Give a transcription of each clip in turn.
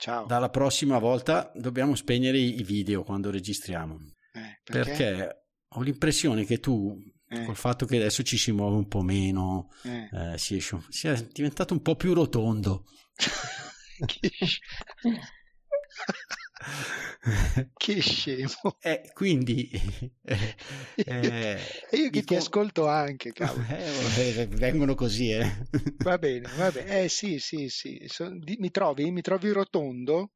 ciao. dalla prossima volta dobbiamo spegnere i video quando registriamo. Eh, perché? Perché ho l'impressione che tu, Eh, col fatto che adesso ci si muove un po' meno, eh. eh, si esce- sia diventato un po' più rotondo. che, sc- che scemo. E quindi eh, eh, io che ti ascolto anche, cavolo. Eh, vengono così, eh. Va bene, va bene. Eh sì, sì, sì. So- di- mi trovi? Mi trovi rotondo?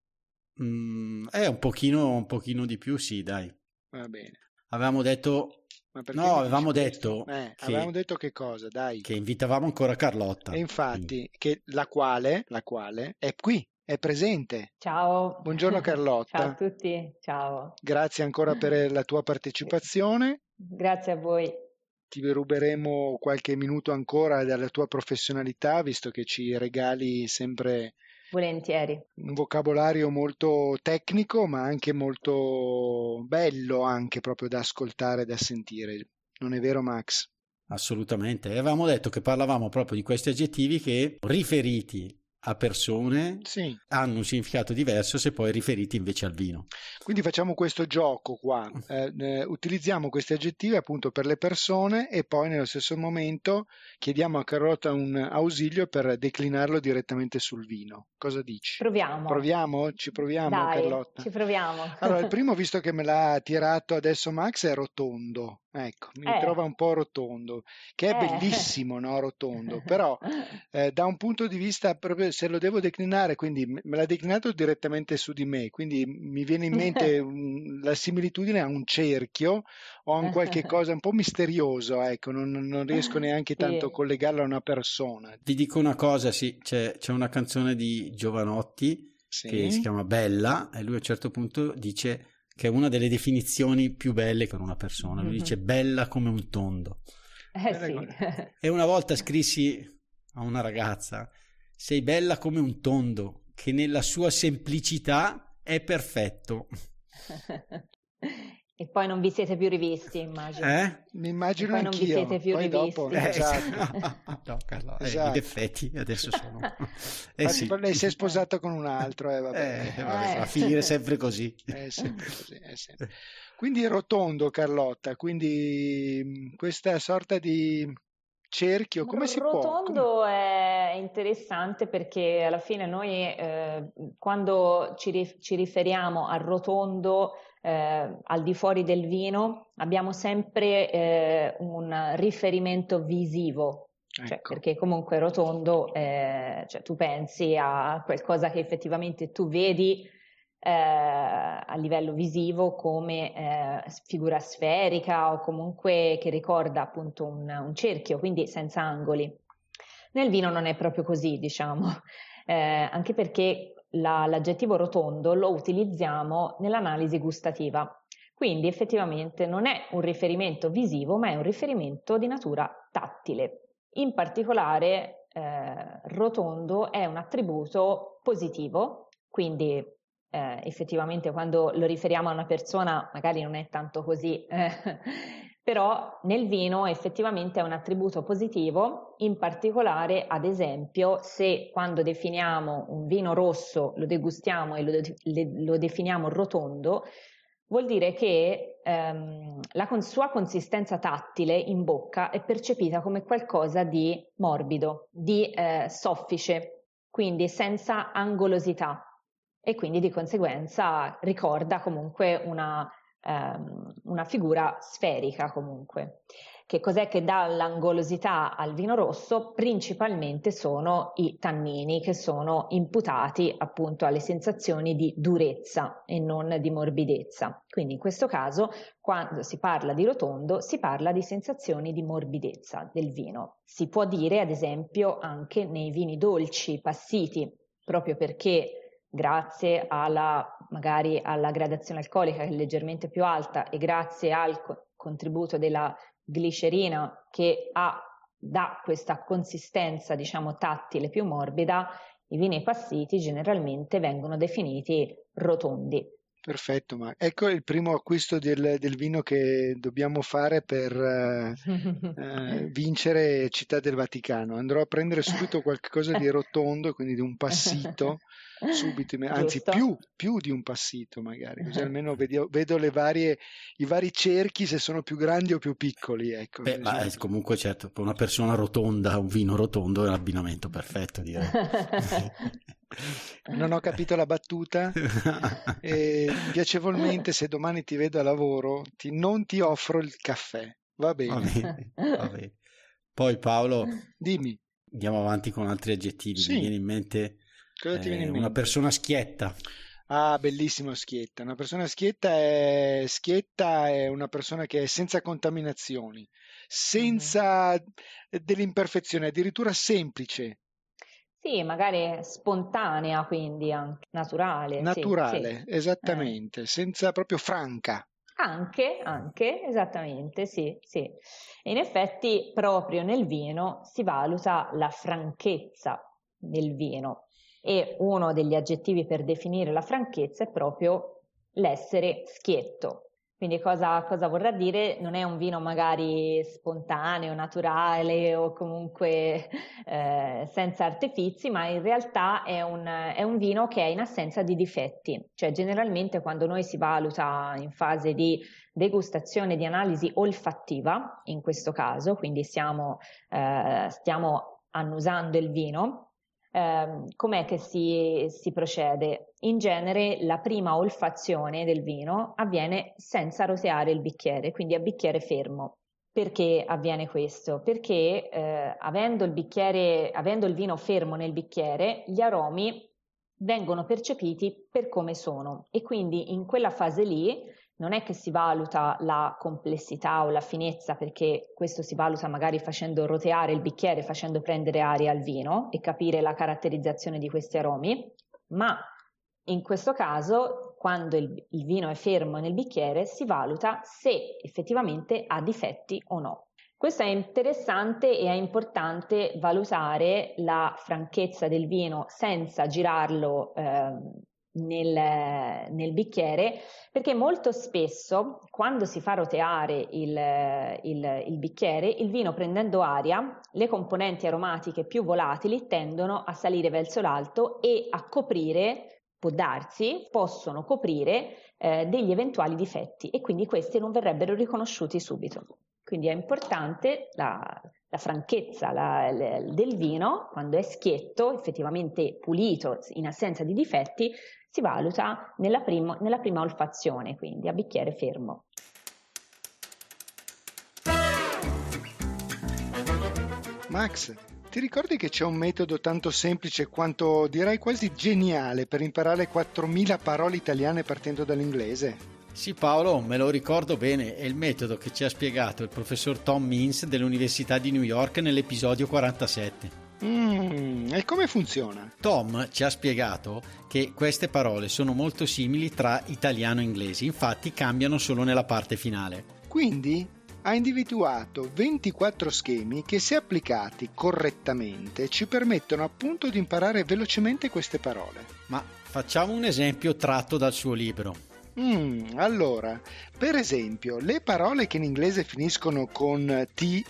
Mm, eh, un pochino, un pochino di più, sì, dai. Va bene. Avevamo detto No, avevamo detto Eh, che- avevamo detto che cosa, dai. che invitavamo ancora Carlotta. E infatti, che la quale, la quale è qui, è presente. Ciao. Buongiorno Carlotta. Ciao a tutti, ciao. Grazie ancora per la tua partecipazione. Grazie a voi. Ti ruberemo qualche minuto ancora dalla tua professionalità, visto che ci regali sempre Volentieri. un vocabolario molto tecnico, ma anche molto bello, anche proprio da ascoltare e da sentire. Non è vero, Max? Assolutamente. E avevamo detto che parlavamo proprio di questi aggettivi che riferiti a persone Sì. hanno un significato diverso se poi riferiti invece al vino. Quindi facciamo questo gioco qua, Eh, eh, utilizziamo questi aggettivi appunto per le persone e poi nello stesso momento chiediamo a Carlotta un ausilio per declinarlo direttamente sul vino. Cosa dici? Proviamo. Proviamo? Ci proviamo Dai, Carlotta? ci proviamo. Allora, il primo, visto che me l'ha tirato adesso Max, è rotondo. Ecco, mi Eh. trova un po' rotondo, che è Eh. bellissimo, no? Rotondo, però eh, da un punto di vista proprio se lo devo declinare, quindi me l'ha declinato direttamente su di me, quindi mi viene in mente un- la similitudine a un cerchio o a un qualche cosa un po' misterioso, ecco, non, non riesco neanche Sì. tanto a collegarlo a una persona. Vi dico una cosa, sì, c'è, c'è una canzone di Giovanotti Sì. che si chiama Bella e lui a un certo punto dice che è una delle definizioni più belle per una persona. Lui Mhm. dice bella come un tondo. Eh sì. E una volta scrissi a una ragazza, sei bella come un tondo, che nella sua semplicità è perfetto. E poi non vi siete più rivisti, immagino. Eh? Mi immagino poi non vi anch'io. siete più Poi dopo, rivisti. Eh, esatto. no, Carlo, eh, Esatto. in effetti adesso sono... Eh sì. lei si è sposato con un altro, eh, vabbè. Eh, vabbè, Eh. va a finire sempre così. È sempre così, è sempre. Quindi rotondo, Carlotta, quindi mh, questa sorta di cerchio, come si può? Rotondo è interessante perché alla fine noi eh, quando ci, ri- ci riferiamo al rotondo eh, al di fuori del vino abbiamo sempre eh, un riferimento visivo, cioè, Ecco, perché comunque rotondo, eh, cioè, tu pensi a qualcosa che effettivamente tu vedi eh, a livello visivo come eh, figura sferica o comunque che ricorda appunto un, un cerchio, quindi senza angoli. Nel vino non è proprio così, diciamo, eh, anche perché la- l'aggettivo rotondo lo utilizziamo nell'analisi gustativa. Quindi effettivamente non è un riferimento visivo, ma è un riferimento di natura tattile. In particolare, eh, rotondo è un attributo positivo, quindi eh, effettivamente quando lo riferiamo a una persona magari non è tanto così, eh, però nel vino effettivamente è un attributo positivo, in particolare ad esempio se quando definiamo un vino rosso lo degustiamo e lo, de- lo definiamo rotondo, vuol dire che ehm, la con- sua consistenza tattile in bocca è percepita come qualcosa di morbido, di eh, soffice, quindi senza angolosità e quindi di conseguenza ricorda comunque una, ehm, una figura sferica comunque. Che cos'è che dà l'angolosità al vino rosso? Principalmente sono i tannini che sono imputati appunto alle sensazioni di durezza e non di morbidezza. Quindi in questo caso, quando si parla di rotondo, si parla di sensazioni di morbidezza del vino. Si può dire, ad esempio, anche nei vini dolci, passiti, proprio perché grazie alla, magari alla gradazione alcolica che è leggermente più alta e grazie al co- contributo della glicerina che ha, dà questa consistenza, diciamo, tattile più morbida, i vini passiti generalmente vengono definiti rotondi. Perfetto, ma ecco il primo acquisto del, del vino che dobbiamo fare per eh, eh, vincere Città del Vaticano. Andrò a prendere subito qualcosa di rotondo, quindi di un passito, subito, anzi più, più, di un passito magari, così almeno vedo, vedo varie, i vari cerchi se sono più grandi o più piccoli. Ecco, Beh, ma comunque certo, per una persona rotonda, un vino rotondo è un abbinamento perfetto direi. non ho capito la battuta e piacevolmente se domani ti vedo a lavoro ti, non ti offro il caffè va bene. Va bene, va bene. poi Paolo dimmi andiamo avanti con altri aggettivi sì. mi viene in mente, eh, viene in mente? una persona schietta Ah, bellissimo Schietta. Una persona schietta è... schietta è una persona che è senza contaminazioni, senza mm. delle imperfezioni, addirittura semplice. Sì, magari spontanea, quindi anche naturale. Naturale, sì, esattamente, eh. senza proprio franca. Anche, anche, esattamente, sì, sì. In effetti, proprio nel vino si valuta la franchezza del vino e uno degli aggettivi per definire la franchezza è proprio l'essere schietto. Quindi cosa, cosa, vorrà dire? Non è un vino magari spontaneo, naturale o comunque eh, senza artifici, ma in realtà è un, è un, vino che è in assenza di difetti. Cioè generalmente quando noi si valuta in fase di degustazione, di analisi olfattiva, in questo caso, quindi siamo, eh, stiamo annusando il vino, eh, com'è che si, si, procede? In genere la prima olfazione del vino avviene senza roteare il bicchiere, quindi a bicchiere fermo. Perché avviene questo? Perché eh, avendo, il bicchiere, avendo il vino fermo nel bicchiere, gli aromi vengono percepiti per come sono e quindi in quella fase lì non è che si valuta la complessità o la finezza, perché questo si valuta magari facendo roteare il bicchiere, facendo prendere aria al vino e capire la caratterizzazione di questi aromi, ma in questo caso, quando il, il vino è fermo nel bicchiere, si valuta se effettivamente ha difetti o no. Questo è interessante e è importante valutare la franchezza del vino senza girarlo eh, nel, nel, bicchiere perché molto spesso quando si fa roteare il, il, il, bicchiere il vino prendendo aria le componenti aromatiche più volatili tendono a salire verso l'alto e a coprire può darsi possono coprire eh, degli eventuali difetti e quindi questi non verrebbero riconosciuti subito. Quindi è importante la, la franchezza la, la, del vino quando è schietto effettivamente pulito in assenza di difetti si valuta nella, primo, nella prima olfazione, quindi a bicchiere fermo. Max, ti ricordi che c'è un metodo tanto semplice quanto direi quasi geniale per imparare 4.000 parole italiane partendo dall'inglese? Sì Paolo, me lo ricordo bene, è il metodo che ci ha spiegato il professor Tom Means dell'Università di New York nell'episodio 47. Mm, e come funziona? Tom ci ha spiegato che queste parole sono molto simili tra italiano e inglese, infatti cambiano solo nella parte finale. Quindi ha individuato 24 schemi che se applicati correttamente ci permettono appunto di imparare velocemente queste parole. Ma facciamo un esempio tratto dal suo libro. Mm, allora, per esempio, le parole che in inglese finiscono con ty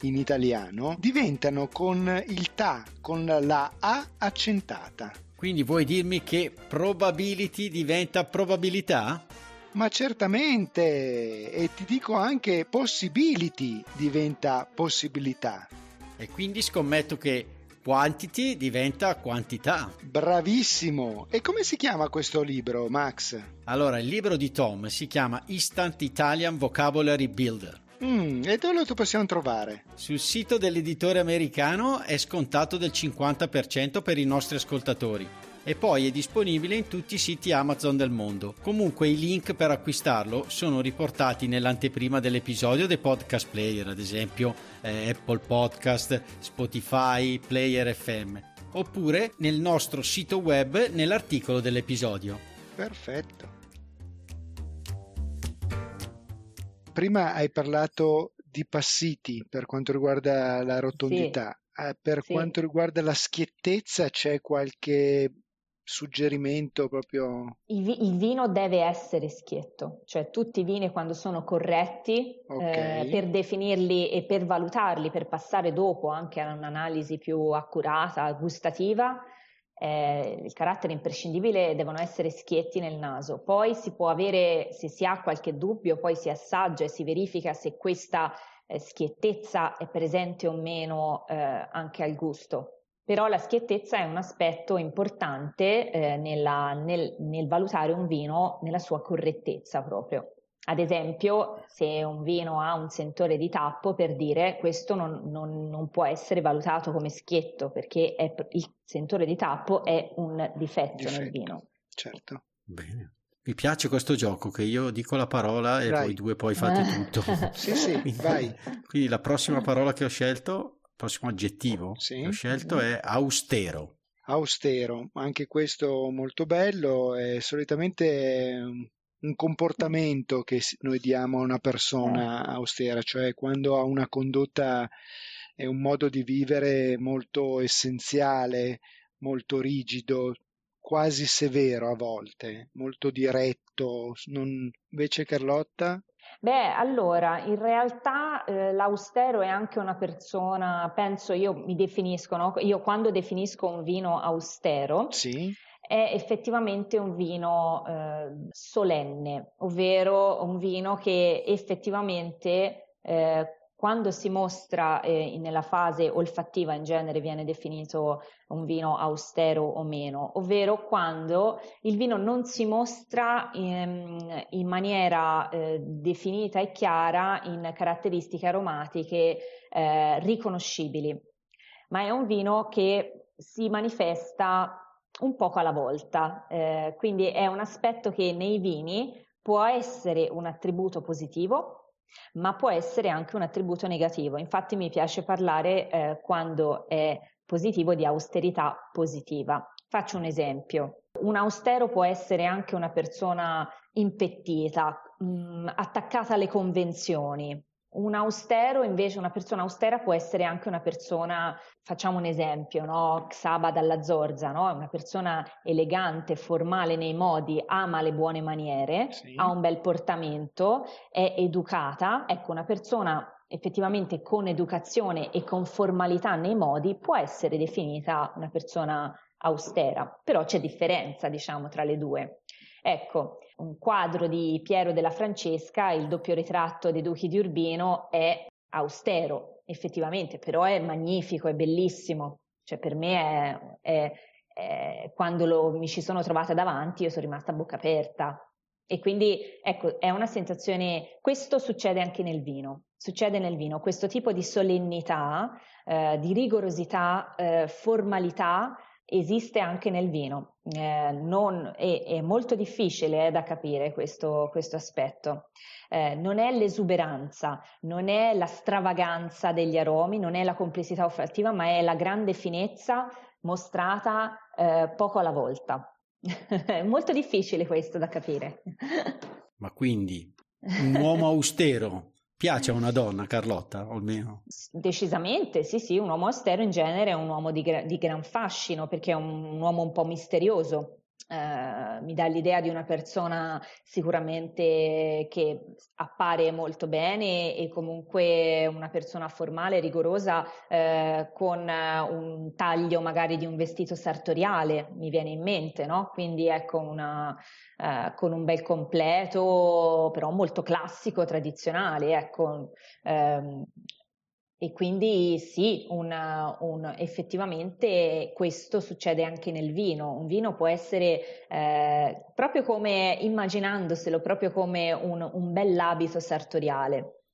in italiano diventano con il ta, con la a accentata. Quindi vuoi dirmi che probability diventa probabilità? Ma certamente, e ti dico anche possibility diventa possibilità. E quindi scommetto che quantity diventa quantità. Bravissimo! E come si chiama questo libro, Max? Allora, il libro di Tom si chiama Instant Italian Vocabulary Builder. Mm, e dove lo possiamo trovare? Sul sito dell'editore americano è scontato del 50% per i nostri ascoltatori e poi è disponibile in tutti i siti Amazon del mondo. Comunque i link per acquistarlo sono riportati nell'anteprima dell'episodio dei podcast player, ad esempio eh, Apple Podcast, Spotify, Player FM. oppure nel nostro sito web nell'articolo dell'episodio. Perfetto. Prima hai parlato di passiti per quanto riguarda la rotondità. Sì. Eh, per sì. quanto riguarda la schiettezza c'è qualche suggerimento proprio? Il, vi- il, vino deve essere schietto, cioè tutti i vini quando sono corretti okay. eh, per definirli e per valutarli, per passare dopo anche a un'analisi più accurata, gustativa, eh, il carattere imprescindibile devono essere schietti nel naso. Poi si può avere, se si ha qualche dubbio, poi si assaggia e si verifica se questa eh, schiettezza è presente o meno eh, anche al gusto. Però la schiettezza è un aspetto importante eh, nella, nel, nel valutare un vino nella sua correttezza proprio. Ad esempio, se un vino ha un sentore di tappo, per dire questo non, non, non può essere valutato come schietto perché è, il sentore di tappo è un difetto, difetto nel vino. Certo. Bene. Mi piace questo gioco che io dico la parola e vai. voi due poi fate tutto. sì, sì, vai. Quindi la prossima parola che ho scelto prossimo aggettivo sì. che ho scelto è austero. Austero, anche questo molto bello, è solitamente un comportamento che noi diamo a una persona austera, cioè quando ha una condotta e un modo di vivere molto essenziale, molto rigido, quasi severo a volte, molto diretto. Non... Invece Carlotta? Beh, allora, in realtà eh, l'austero è anche una persona, penso io mi definisco, no? io quando definisco un vino austero, sì. è effettivamente un vino eh, solenne, ovvero un vino che effettivamente eh, quando si mostra eh, nella fase olfattiva in genere viene definito un vino austero o meno, ovvero quando il vino non si mostra in, in maniera eh, definita e chiara in caratteristiche aromatiche eh, riconoscibili, ma è un vino che si manifesta un poco alla volta, eh, quindi è un aspetto che nei vini può essere un attributo positivo ma può essere anche un attributo negativo. Infatti mi piace parlare eh, quando è positivo di austerità positiva. Faccio un esempio. Un austero può essere anche una persona impettita, mh, mm, attaccata alle convenzioni, un austero, invece, una persona austera può essere anche una persona, facciamo un esempio, no? Xaba dalla Zorza, no? Una persona elegante, formale nei modi, ama le buone maniere, sì. ha un bel portamento, è educata. Ecco, una persona effettivamente con educazione e con formalità nei modi può essere definita una persona austera, però c'è differenza, diciamo, tra le due. Ecco, un quadro di Piero della Francesca, il doppio ritratto dei duchi di Urbino, è austero, effettivamente, però è magnifico, è bellissimo. Cioè, per me è, è, è quando lo, mi ci sono trovata davanti, io sono rimasta a bocca aperta. E quindi, ecco, è una sensazione, questo succede anche nel vino, succede nel vino, questo tipo di solennità, eh, di rigorosità, eh, formalità, esiste anche nel vino. Eh, non, è, è, molto difficile eh, da capire questo, questo aspetto. Eh, non è l'esuberanza, non è la stravaganza degli aromi, non è la complessità olfattiva, ma è la grande finezza mostrata eh, poco alla volta. è molto difficile questo da capire. Ma quindi un uomo austero Piace a una donna, Carlotta, o almeno? Decisamente, sì, sì, un uomo austero in genere è un uomo di, gra- di gran fascino perché è un, un uomo un po' misterioso, Uh, mi dà l'idea di una persona sicuramente che appare molto bene e comunque una persona formale, rigorosa, uh, con un taglio magari di un vestito sartoriale, mi viene in mente, no? Quindi ecco una, uh, con un bel completo, però molto classico, tradizionale, ecco. Um, e quindi sì, una, un, effettivamente questo succede anche nel vino. Un vino può essere eh, proprio come, immaginandoselo, proprio come un, un bell'abito sartoriale.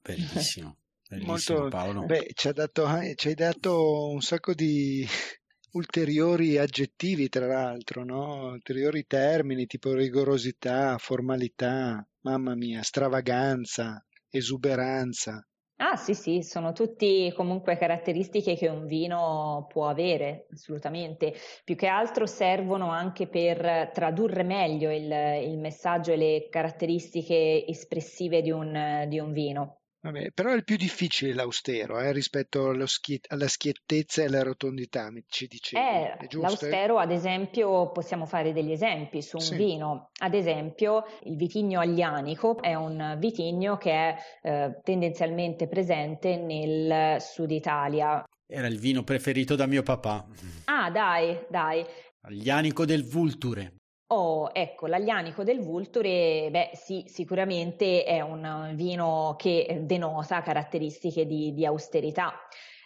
Bellissimo, bellissimo Molto, Paolo. Beh, ci, dato, eh, ci hai dato un sacco di ulteriori aggettivi, tra l'altro, no? ulteriori termini tipo rigorosità, formalità, mamma mia, stravaganza, esuberanza Ah sì sì, sono tutti comunque caratteristiche che un vino può avere, assolutamente. Più che altro servono anche per tradurre meglio il, il messaggio e le caratteristiche espressive di un, di un vino. Vabbè, però è il più difficile l'austero eh, rispetto schiet- alla schiettezza e alla rotondità, ci dicevi. Eh, l'austero, ad esempio, possiamo fare degli esempi su un sì. vino. Ad esempio, il vitigno aglianico è un vitigno che è eh, tendenzialmente presente nel sud Italia. Era il vino preferito da mio papà. Ah, dai, dai. Aglianico del Vulture. Oh, ecco, l'Aglianico del Vulture, beh sì, sicuramente è un vino che denota caratteristiche di, di austerità.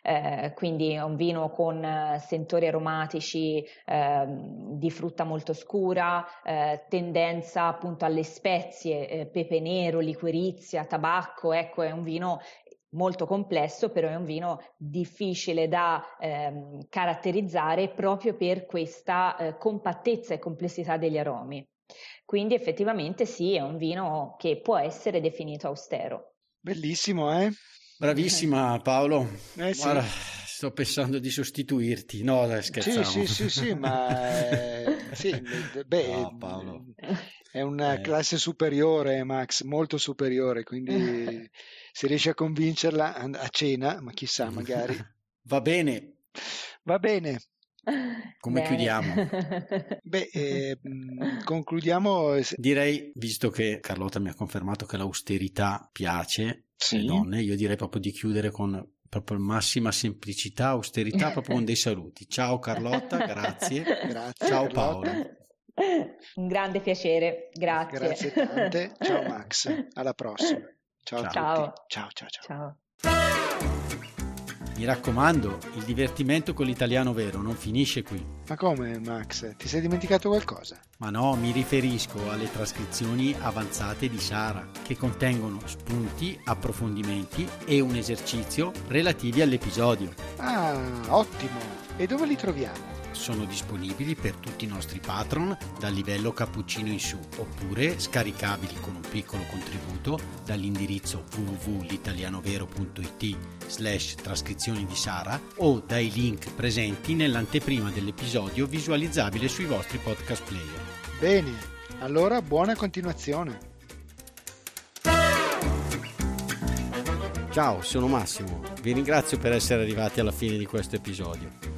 Eh, quindi è un vino con eh, sentori aromatici eh, di frutta molto scura, eh, tendenza appunto alle spezie, eh, pepe nero, liquirizia, tabacco, ecco è un vino molto complesso, però è un vino difficile da ehm, caratterizzare proprio per questa eh, compattezza e complessità degli aromi. Quindi effettivamente sì, è un vino che può essere definito austero. Bellissimo, eh? Bravissima Paolo. Eh, sì. Guarda, sto pensando di sostituirti. No, dai, scherzavo. Sì, sì, sì, sì ma eh, sì, beh, no, Paolo. È una eh. classe superiore, Max, molto superiore, quindi se riesci a convincerla a cena, ma chissà, magari. Va bene. Va bene. Come Bene. chiudiamo? Beh, eh, concludiamo. Direi, visto che Carlotta mi ha confermato che l'austerità piace sì. alle donne, io direi proprio di chiudere con proprio massima semplicità, austerità, proprio con dei saluti. Ciao Carlotta, grazie. grazie Ciao Carlotta. Paolo. Un grande piacere, grazie. Grazie tante. Ciao Max, alla prossima. Ciao, ciao. a tutti. Ciao, ciao, ciao. ciao. Mi raccomando, il divertimento con l'italiano vero non finisce qui. Ma come, Max? Ti sei dimenticato qualcosa? Ma no, mi riferisco alle trascrizioni avanzate di Sara, che contengono spunti, approfondimenti e un esercizio relativi all'episodio. Ah, ottimo! E dove li troviamo? Sono disponibili per tutti i nostri patron dal livello cappuccino in su oppure scaricabili con un piccolo contributo dall'indirizzo www.litalianovero.it slash trascrizioni di Sara o dai link presenti nell'anteprima dell'episodio visualizzabile sui vostri podcast player. Bene, allora buona continuazione. Ciao, sono Massimo. Vi ringrazio per essere arrivati alla fine di questo episodio.